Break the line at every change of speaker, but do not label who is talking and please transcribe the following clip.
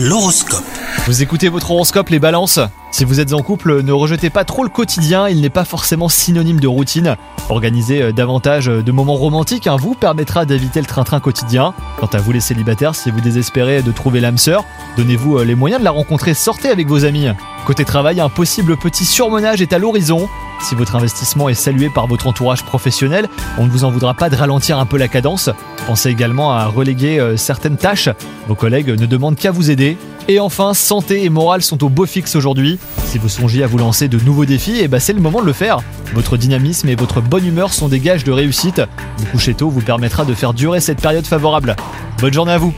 L'horoscope.
Vous écoutez votre horoscope les balances? Si vous êtes en couple, ne rejetez pas trop le quotidien, il n'est pas forcément synonyme de routine. Organiser euh, davantage de moments romantiques hein, vous permettra d'éviter le train-train quotidien. Quant à vous les célibataires, si vous désespérez de trouver l'âme sœur, donnez-vous euh, les moyens de la rencontrer, sortez avec vos amis. Côté travail, un possible petit surmenage est à l'horizon. Si votre investissement est salué par votre entourage professionnel, on ne vous en voudra pas de ralentir un peu la cadence. Pensez également à reléguer euh, certaines tâches. Vos collègues ne demandent qu'à vous aider. Et enfin, santé et morale sont au beau fixe aujourd'hui. Si vous songiez à vous lancer de nouveaux défis, eh ben c'est le moment de le faire. Votre dynamisme et votre bonne humeur sont des gages de réussite. Vous coucher tôt vous permettra de faire durer cette période favorable. Bonne journée à vous